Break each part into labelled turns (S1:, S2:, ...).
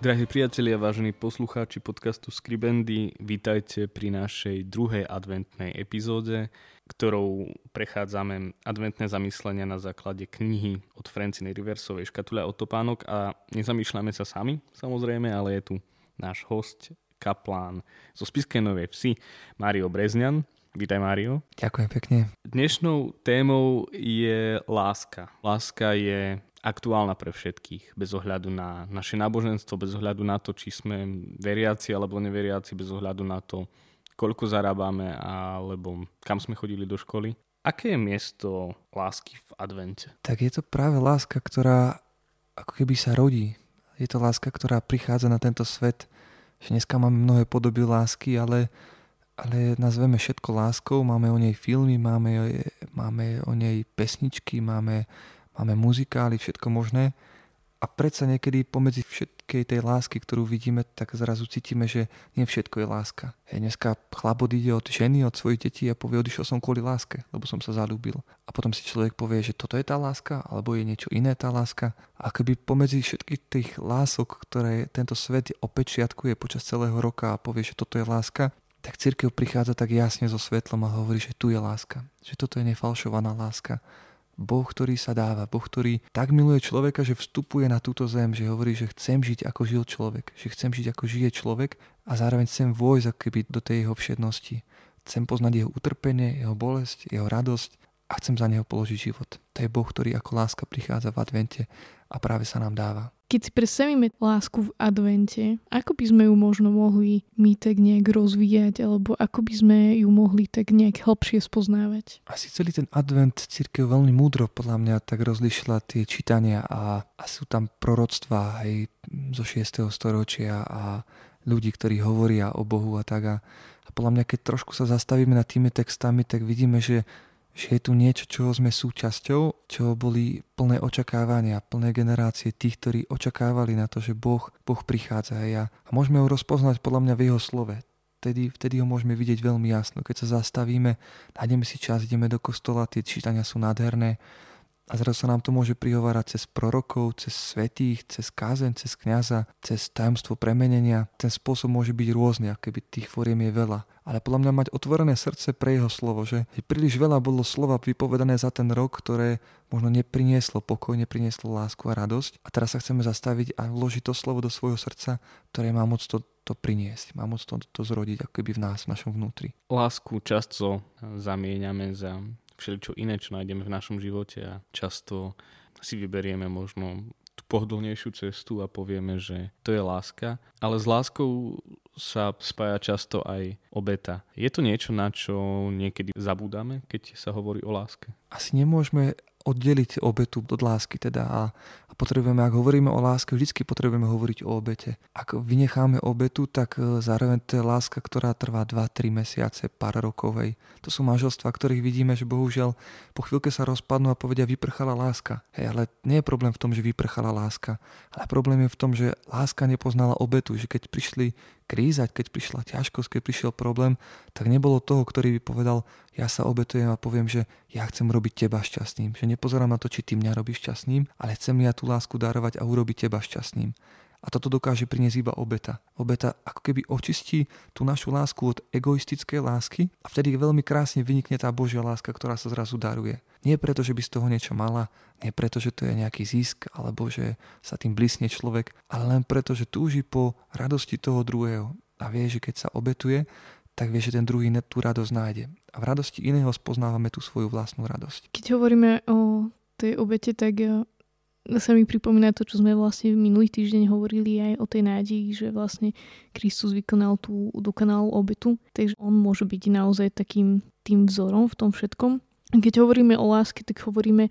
S1: Drahí priatelia, vážení poslucháči podcastu Skribendy, vítajte pri našej druhej adventnej epizóde, ktorou prechádzame adventné zamyslenia na základe knihy od Franciny Riversovej Škatule od topánok a nezamýšľame sa sami, samozrejme, ale je tu náš host, kaplán zo Spiskej Novej Vsi, Mário Brezňan. Vítaj, Mário.
S2: Ďakujem pekne.
S1: Dnešnou témou je láska. Láska je aktuálna pre všetkých, bez ohľadu na naše náboženstvo, bez ohľadu na to, či sme veriaci alebo neveriaci, bez ohľadu na to, koľko zarábame alebo kam sme chodili do školy. Aké je miesto lásky v advente?
S2: Tak je to práve láska, ktorá ako keby sa rodí. Je to láska, ktorá prichádza na tento svet. Že dneska máme mnohé podoby lásky, ale, ale nazveme všetko láskou. Máme o nej filmy, máme, máme o nej pesničky, máme máme muzikály, všetko možné a predsa niekedy pomedzi všetkej tej lásky, ktorú vidíme, tak zrazu cítime, že nie všetko je láska. Hej, dneska chlap ide od ženy, od svojich detí a povie, odišiel som kvôli láske, lebo som sa zalúbil. A potom si človek povie, že toto je tá láska, alebo je niečo iné tá láska. A keby pomedzi všetkých tých lások, ktoré tento svet opečiatkuje počas celého roka a povie, že toto je láska, tak církev prichádza tak jasne so svetlom a hovorí, že tu je láska. Že toto je nefalšovaná láska Boh, ktorý sa dáva, Boh, ktorý tak miluje človeka, že vstupuje na túto zem, že hovorí, že chcem žiť ako žil človek, že chcem žiť ako žije človek a zároveň chcem vojsť ako do tej jeho všednosti. Chcem poznať jeho utrpenie, jeho bolesť, jeho radosť a chcem za neho položiť život. To je Boh, ktorý ako láska prichádza v advente a práve sa nám dáva.
S3: Keď si predstavíme lásku v advente, ako by sme ju možno mohli my tak nejak rozvíjať, alebo ako by sme ju mohli tak nejak hlbšie spoznávať?
S2: Asi celý ten advent církev veľmi múdro podľa mňa tak rozlišila tie čítania a, a sú tam proroctvá aj zo 6. storočia a ľudí, ktorí hovoria o Bohu a tak. A, a podľa mňa, keď trošku sa zastavíme nad tými textami, tak vidíme, že že je tu niečo, čoho sme súčasťou, čo boli plné očakávania, plné generácie tých, ktorí očakávali na to, že Boh, boh prichádza a ja. A môžeme ho rozpoznať podľa mňa v jeho slove. Vtedy, vtedy ho môžeme vidieť veľmi jasno. Keď sa zastavíme, nájdeme si čas, ideme do kostola, tie čítania sú nádherné a zrazu sa nám to môže prihovárať cez prorokov, cez svetých, cez kázen, cez kniaza, cez tajomstvo premenenia. Ten spôsob môže byť rôzny, ako keby tých fóriem je veľa. Ale podľa mňa mať otvorené srdce pre jeho slovo, že príliš veľa bolo slova vypovedané za ten rok, ktoré možno neprinieslo pokoj, neprinieslo lásku a radosť. A teraz sa chceme zastaviť a vložiť to slovo do svojho srdca, ktoré má moc to, to priniesť, má moc to, to zrodiť ako keby v nás, v našom vnútri.
S1: Lásku často zamieňame za všeličo iné, čo nájdeme v našom živote a často si vyberieme možno tú pohodlnejšiu cestu a povieme, že to je láska. Ale s láskou sa spája často aj obeta. Je to niečo, na čo niekedy zabúdame, keď sa hovorí o láske?
S2: Asi nemôžeme oddeliť obetu od lásky teda a, a potrebujeme, ak hovoríme o láske, vždy potrebujeme hovoriť o obete. Ak vynecháme obetu, tak e, zároveň to je láska, ktorá trvá 2-3 mesiace, pár rokov. Hej. To sú manželstva, ktorých vidíme, že bohužiaľ po chvíľke sa rozpadnú a povedia vyprchala láska. Hej, ale nie je problém v tom, že vyprchala láska, ale problém je v tom, že láska nepoznala obetu, že keď prišli kríza, keď prišla ťažkosť, keď prišiel problém, tak nebolo toho, ktorý by povedal, ja sa obetujem a poviem, že ja chcem robiť teba šťastným. Že nepozerám na to, či ty mňa robíš šťastným, ale chcem ja tú lásku darovať a urobiť teba šťastným. A toto dokáže priniesť iba obeta. Obeta ako keby očistí tú našu lásku od egoistickej lásky a vtedy veľmi krásne vynikne tá Božia láska, ktorá sa zrazu daruje. Nie preto, že by z toho niečo mala, nie preto, že to je nejaký zisk alebo že sa tým blísne človek, ale len preto, že túži po radosti toho druhého a vie, že keď sa obetuje, tak vie, že ten druhý tú radosť nájde. A v radosti iného spoznávame tú svoju vlastnú radosť.
S3: Keď hovoríme o tej obete, tak sa mi pripomína to, čo sme vlastne minulý týždeň hovorili aj o tej nádeji, že vlastne Kristus vykonal tú dokonalú obetu, takže on môže byť naozaj takým tým vzorom v tom všetkom. Keď hovoríme o láske, tak hovoríme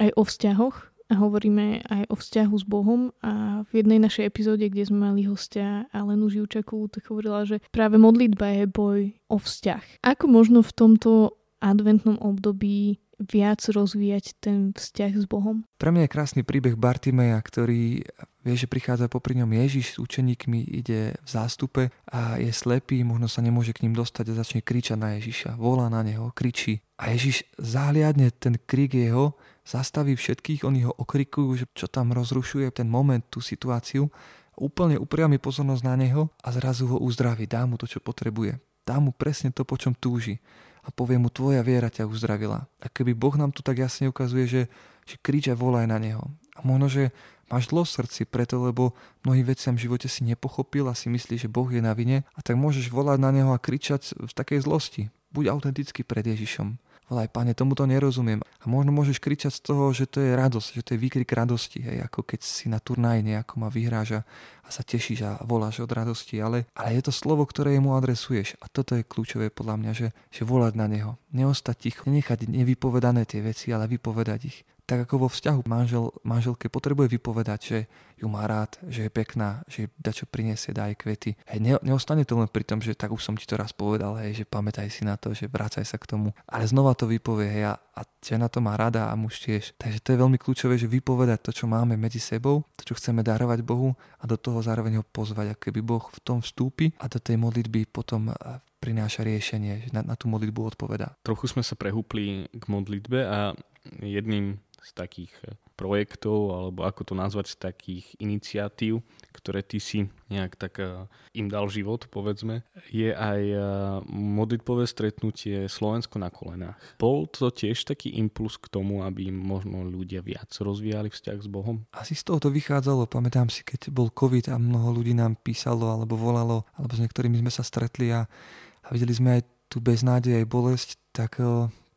S3: aj o vzťahoch a hovoríme aj o vzťahu s Bohom a v jednej našej epizóde, kde sme mali hostia Alenu Živčakovú, tak hovorila, že práve modlitba je boj o vzťah. Ako možno v tomto adventnom období viac rozvíjať ten vzťah s Bohom.
S2: Pre mňa je krásny príbeh Bartimeja, ktorý vie, že prichádza popri ňom Ježiš s učeníkmi, ide v zástupe a je slepý, možno sa nemôže k ním dostať a začne kričať na Ježiša. Volá na neho, kričí. A Ježiš záhliadne ten krik jeho, zastaví všetkých, oni ho okrikujú, že čo tam rozrušuje ten moment, tú situáciu. Úplne upriami pozornosť na neho a zrazu ho uzdraví, dá mu to, čo potrebuje. Dá mu presne to, po čom túži a povie mu, tvoja viera ťa uzdravila. A keby Boh nám tu tak jasne ukazuje, že, že krič a volaj na Neho. A možno, že máš zlo v srdci preto, lebo mnohých veciam v živote si nepochopil a si myslíš, že Boh je na vine a tak môžeš volať na Neho a kričať v takej zlosti. Buď autentický pred Ježišom volaj, pane, tomuto nerozumiem. A možno môžeš kričať z toho, že to je radosť, že to je výkrik radosti, hej, ako keď si na turnaji nejako ma vyhráža a sa tešíš a voláš od radosti, ale, ale je to slovo, ktoré mu adresuješ. A toto je kľúčové podľa mňa, že, že volať na neho. Neostať ticho, nenechať nevypovedané tie veci, ale vypovedať ich tak ako vo vzťahu manžel, manželke potrebuje vypovedať, že ju má rád, že je pekná, že dačo priniesie, dá kvety. Hej, ne, neostane to len pri tom, že tak už som ti to raz povedal, hej, že pamätaj si na to, že vrácaj sa k tomu. Ale znova to vypovie, hej, a, a žena to má rada a muž tiež. Takže to je veľmi kľúčové, že vypovedať to, čo máme medzi sebou, to, čo chceme darovať Bohu a do toho zároveň ho pozvať, ako keby Boh v tom vstúpi a do tej modlitby potom prináša riešenie, že na, na tú modlitbu odpoveda.
S1: Trochu sme sa prehúpli k modlitbe a jedným z takých eh, projektov, alebo ako to nazvať, z takých iniciatív, ktoré ty si nejak tak eh, im dal život, povedzme, je aj eh, modlitbové stretnutie Slovensko na kolenách. Bol to tiež taký impuls k tomu, aby možno ľudia viac rozvíjali vzťah s Bohom?
S2: Asi z toho to vychádzalo. Pamätám si, keď bol COVID a mnoho ľudí nám písalo alebo volalo, alebo s niektorými sme sa stretli a, a videli sme aj tú beznádej, aj bolesť, tak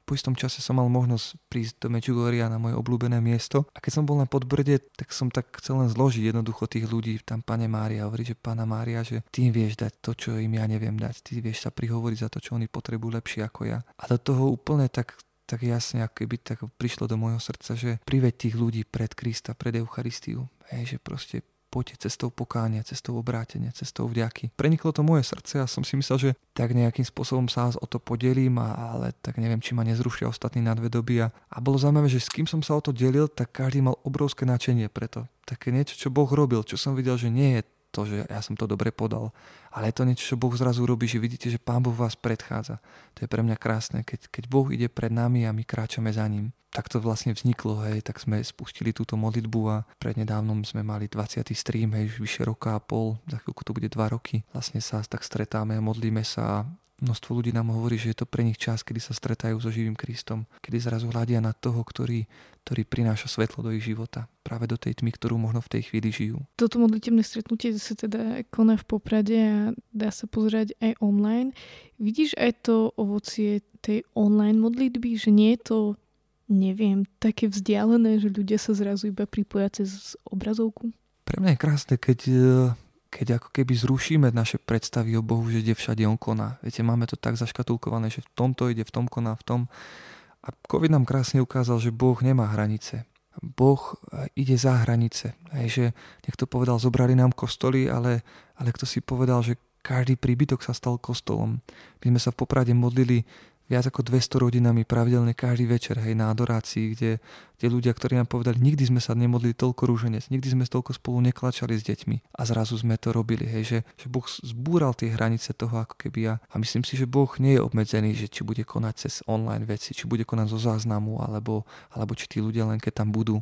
S2: po istom čase som mal možnosť prísť do Medjugorja na moje obľúbené miesto a keď som bol na podbrde, tak som tak chcel len zložiť jednoducho tých ľudí, tam pane Mária, hovorí, že pána Mária, že ty im vieš dať to, čo im ja neviem dať, ty vieš sa prihovoriť za to, čo oni potrebujú lepšie ako ja. A do toho úplne tak tak jasne, ako keby tak prišlo do môjho srdca, že priveď tých ľudí pred Krista, pred Eucharistiu. Hej, že proste poďte cestou pokánia, cestou obrátenia, cestou vďaky. Preniklo to moje srdce a som si myslel, že tak nejakým spôsobom sa o to podelím, ale tak neviem, či ma nezrušia ostatní nadvedoby. A, a bolo zaujímavé, že s kým som sa o to delil, tak každý mal obrovské nadšenie preto. Také niečo, čo Boh robil, čo som videl, že nie je to, že ja som to dobre podal. Ale je to niečo, čo Boh zrazu robí, že vidíte, že Pán Boh vás predchádza. To je pre mňa krásne, keď, keď Boh ide pred nami a my kráčame za ním. Tak to vlastne vzniklo, hej, tak sme spustili túto modlitbu a prednedávnom sme mali 20. stream, hej, vyše roka a pol, za chvíľku to bude 2 roky. Vlastne sa tak stretáme a modlíme sa Množstvo ľudí nám hovorí, že je to pre nich čas, kedy sa stretajú so živým Kristom, kedy zrazu hľadia na toho, ktorý, ktorý prináša svetlo do ich života, práve do tej tmy, ktorú možno v tej chvíli žijú.
S3: Toto modlitebné stretnutie sa teda koná v Poprade a dá sa pozerať aj online. Vidíš aj to ovocie tej online modlitby, že nie je to neviem, také vzdialené, že ľudia sa zrazu iba pripoja cez obrazovku?
S2: Pre mňa je krásne, keď keď ako keby zrušíme naše predstavy o Bohu, že ide všade on koná. Viete, máme to tak zaškatulkované, že v tomto ide, v tom koná, v tom. A COVID nám krásne ukázal, že Boh nemá hranice. Boh e, ide za hranice. Hej, že niekto povedal, zobrali nám kostoly, ale, ale kto si povedal, že každý príbytok sa stal kostolom. My sme sa v Poprade modlili viac ako 200 rodinami pravidelne každý večer, hej, na adorácii, kde, kde ľudia, ktorí nám povedali, nikdy sme sa nemodlili toľko rúženec, nikdy sme toľko spolu neklačali s deťmi a zrazu sme to robili, hej, že, že Boh zbúral tie hranice toho ako keby ja. A myslím si, že Boh nie je obmedzený, že či bude konať cez online veci, či bude konať zo záznamu, alebo, alebo či tí ľudia len keď tam budú.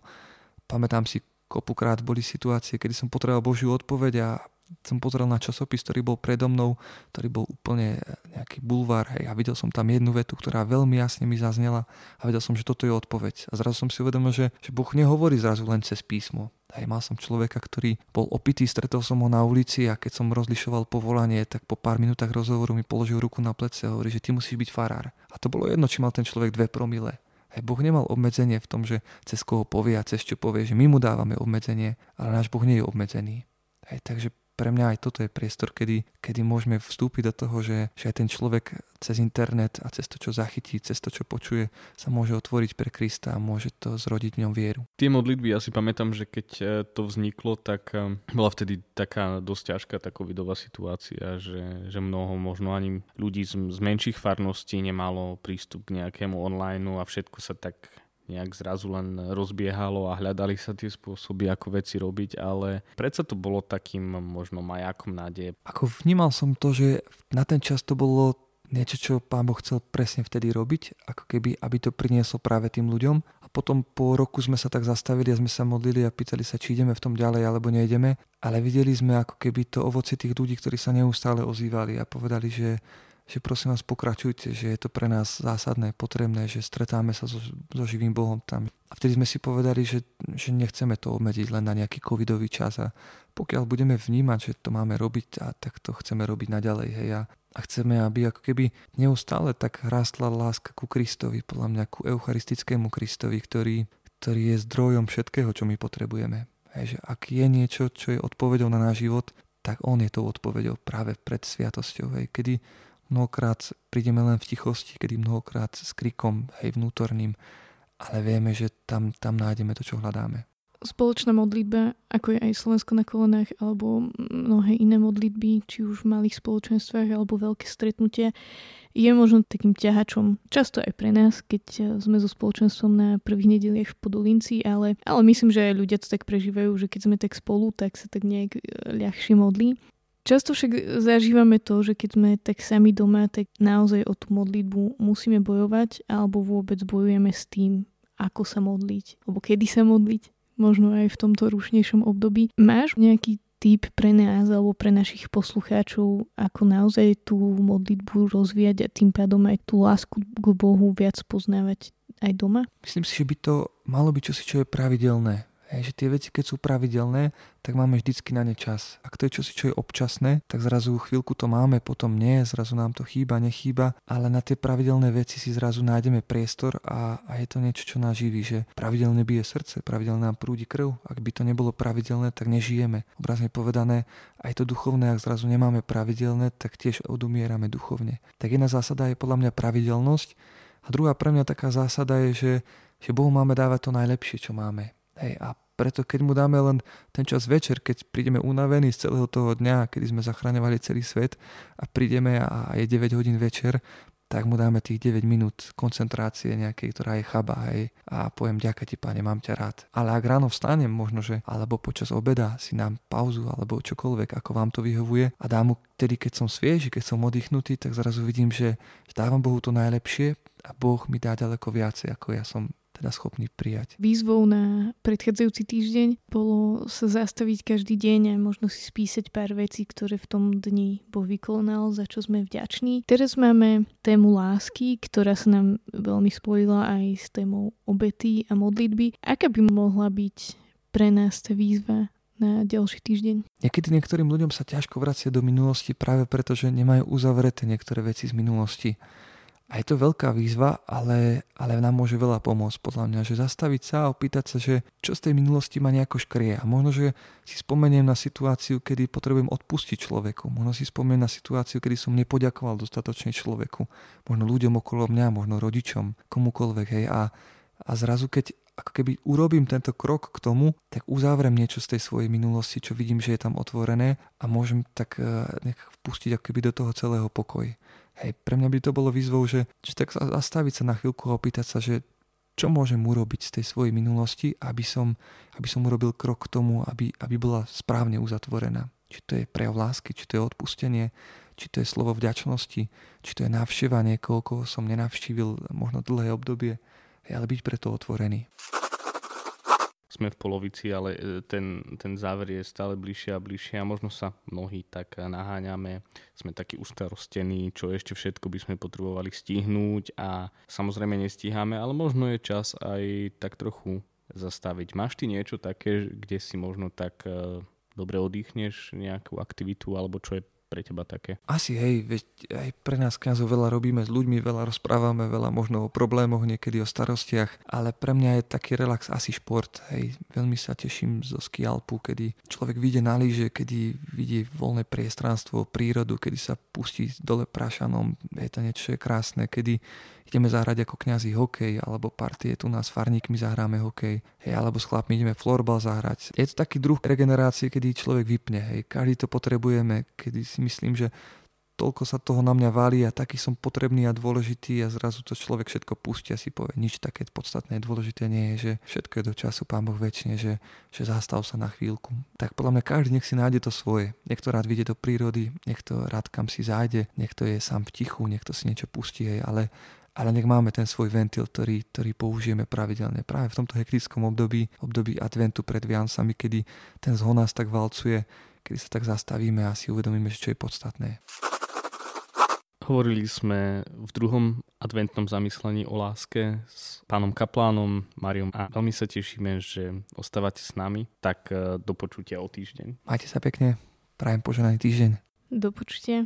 S2: Pamätám si, kopukrát boli situácie, kedy som potreboval Božiu odpoveď a som pozrel na časopis, ktorý bol predo mnou, ktorý bol úplne nejaký bulvár, hej, a videl som tam jednu vetu, ktorá veľmi jasne mi zaznela a vedel som, že toto je odpoveď. A zrazu som si uvedomil, že, že Boh nehovorí zrazu len cez písmo. Hej, mal som človeka, ktorý bol opitý, stretol som ho na ulici a keď som rozlišoval povolanie, tak po pár minútach rozhovoru mi položil ruku na plece a hovorí, že ty musíš byť farár. A to bolo jedno, či mal ten človek dve promile. Hej, boh nemal obmedzenie v tom, že cez koho povie a cez čo povie, že my mu dávame obmedzenie, ale náš Boh nie je obmedzený. Hej, takže pre mňa aj toto je priestor, kedy, kedy môžeme vstúpiť do toho, že, že aj ten človek cez internet a cez to, čo zachytí, cez to, čo počuje, sa môže otvoriť pre Krista a môže to zrodiť v ňom vieru.
S1: Tie modlitby, ja si pamätám, že keď e, to vzniklo, tak e, bola vtedy taká dosť ťažká tá covidová situácia, že, že mnoho možno ani ľudí z, z menších farností nemalo prístup k nejakému online a všetko sa tak nejak zrazu len rozbiehalo a hľadali sa tie spôsoby, ako veci robiť, ale predsa to bolo takým možno majakom nádeje.
S2: Ako vnímal som to, že na ten čas to bolo niečo, čo pán Boh chcel presne vtedy robiť, ako keby, aby to prinieslo práve tým ľuďom. A potom po roku sme sa tak zastavili a sme sa modlili a pýtali sa, či ideme v tom ďalej alebo nejdeme. Ale videli sme ako keby to ovoci tých ľudí, ktorí sa neustále ozývali a povedali, že že prosím vás pokračujte, že je to pre nás zásadné, potrebné, že stretáme sa so, so živým Bohom tam. A vtedy sme si povedali, že, že nechceme to obmedziť len na nejaký covidový čas a pokiaľ budeme vnímať, že to máme robiť, a tak to chceme robiť naďalej. Hej, a, a chceme, aby ako keby neustále tak rástla láska ku Kristovi, podľa mňa ku eucharistickému Kristovi, ktorý, ktorý je zdrojom všetkého, čo my potrebujeme. Hej, že ak je niečo, čo je odpovedou na náš život, tak on je tou odpovedou práve pred sviatosťou. Hej, kedy Mnohokrát prídeme len v tichosti, kedy mnohokrát s krikom, hej, vnútorným, ale vieme, že tam, tam nájdeme to, čo hľadáme.
S3: Spoločná modlitba, ako je aj Slovensko na kolenách, alebo mnohé iné modlitby, či už v malých spoločenstvách, alebo veľké stretnutia, je možno takým ťahačom, často aj pre nás, keď sme so spoločenstvom na prvých nedeliach v Podolinci, ale, ale myslím, že aj ľudia to tak prežívajú, že keď sme tak spolu, tak sa tak nejak ľahšie modlí. Často však zažívame to, že keď sme tak sami doma, tak naozaj o tú modlitbu musíme bojovať alebo vôbec bojujeme s tým, ako sa modliť, alebo kedy sa modliť, možno aj v tomto rušnejšom období. Máš nejaký tip pre nás alebo pre našich poslucháčov, ako naozaj tú modlitbu rozvíjať a tým pádom aj tú lásku k Bohu viac poznávať aj doma?
S2: Myslím si, že by to malo byť čosi, čo je pravidelné. Hej, že tie veci, keď sú pravidelné, tak máme vždycky na ne čas. Ak to je čosi, čo je občasné, tak zrazu chvíľku to máme, potom nie, zrazu nám to chýba, nechýba, ale na tie pravidelné veci si zrazu nájdeme priestor a, a je to niečo, čo nás živí, že pravidelne bije srdce, pravidelne nám prúdi krv. Ak by to nebolo pravidelné, tak nežijeme. Obrazne povedané, aj to duchovné, ak zrazu nemáme pravidelné, tak tiež odumierame duchovne. Tak jedna zásada je podľa mňa pravidelnosť a druhá pre mňa taká zásada je, že, že Bohu máme dávať to najlepšie, čo máme. Hej, a preto keď mu dáme len ten čas večer, keď prídeme unavení z celého toho dňa, kedy sme zachraňovali celý svet a prídeme a je 9 hodín večer, tak mu dáme tých 9 minút koncentrácie nejakej, ktorá je chaba, hej, a poviem, ďakujem ti, pane, mám ťa rád. Ale ak ráno vstanem, možno, že, alebo počas obeda si dám pauzu, alebo čokoľvek, ako vám to vyhovuje a dám mu tedy, keď som svieži, keď som oddychnutý, tak zrazu vidím, že dávam Bohu to najlepšie a Boh mi dá ďaleko viacej, ako ja som teda schopní prijať.
S3: Výzvou na predchádzajúci týždeň bolo sa zastaviť každý deň a možno si spísať pár vecí, ktoré v tom dni Boh vykonal, za čo sme vďační. Teraz máme tému lásky, ktorá sa nám veľmi spojila aj s témou obety a modlitby. Aká by mohla byť pre nás tá výzva na ďalší týždeň.
S2: Niekedy niektorým ľuďom sa ťažko vracia do minulosti práve preto, že nemajú uzavreté niektoré veci z minulosti. A je to veľká výzva, ale, ale nám môže veľa pomôcť podľa mňa, že zastaviť sa a opýtať sa, že čo z tej minulosti ma nejako škrie. A možno, že si spomeniem na situáciu, kedy potrebujem odpustiť človeku. Možno si spomeniem na situáciu, kedy som nepoďakoval dostatočne človeku. Možno ľuďom okolo mňa, možno rodičom, komukoľvek. Hej. A, a zrazu, keď ako keby urobím tento krok k tomu, tak uzavrem niečo z tej svojej minulosti, čo vidím, že je tam otvorené a môžem tak uh, vpustiť ako keby do toho celého pokoj. Hej, pre mňa by to bolo výzvou, že, že tak zastaviť sa na chvíľku a opýtať sa, že čo môžem urobiť z tej svojej minulosti, aby som, aby som urobil krok k tomu, aby, aby bola správne uzatvorená. Či to je prejav lásky, či to je odpustenie, či to je slovo vďačnosti, či to je návšteva niekoho, koho som nenavštívil možno dlhé obdobie, ale byť preto otvorený
S1: sme v polovici, ale e, ten, ten záver je stále bližšie a bližšie a možno sa mnohí tak naháňame, sme takí ustarostení, čo ešte všetko by sme potrebovali stihnúť a samozrejme nestíhame, ale možno je čas aj tak trochu zastaviť. Máš ty niečo také, kde si možno tak e, dobre oddychneš nejakú aktivitu alebo čo je pre teba také?
S2: Asi hej, veď aj pre nás kňazov veľa robíme s ľuďmi, veľa rozprávame, veľa možno o problémoch, niekedy o starostiach, ale pre mňa je taký relax asi šport. Hej, veľmi sa teším zo skialpu, kedy človek vyjde na lyže, kedy vidí voľné priestranstvo, prírodu, kedy sa pustí dole prašanom, je to niečo je krásne, kedy ideme zahrať ako kňazi hokej, alebo partie tu nás farníkmi zahráme hokej, hej, alebo s chlapmi ideme florbal zahrať. Je to taký druh regenerácie, kedy človek vypne, hej, každý to potrebujeme, kedy si myslím, že toľko sa toho na mňa valí a taký som potrebný a dôležitý a zrazu to človek všetko pustí a si povie, nič také podstatné dôležité nie je, že všetko je do času Pán Boh väčšine, že, že zastav sa na chvíľku. Tak podľa mňa každý nech si nájde to svoje. Niekto rád vidie do prírody, niekto rád kam si zájde, niekto je sám v tichu, niekto si niečo pustí, hej, ale ale nech máme ten svoj ventil, ktorý, ktorý použijeme pravidelne. Práve v tomto hektickom období, období adventu pred Viancami, kedy ten zhon nás tak valcuje, kedy sa tak zastavíme a si uvedomíme, čo je podstatné.
S1: Hovorili sme v druhom adventnom zamyslení o láske s pánom Kaplánom, Mariom a veľmi sa tešíme, že ostávate s nami, tak e, do počutia o týždeň.
S2: Majte sa pekne, prajem poženaný týždeň.
S3: Do počutia.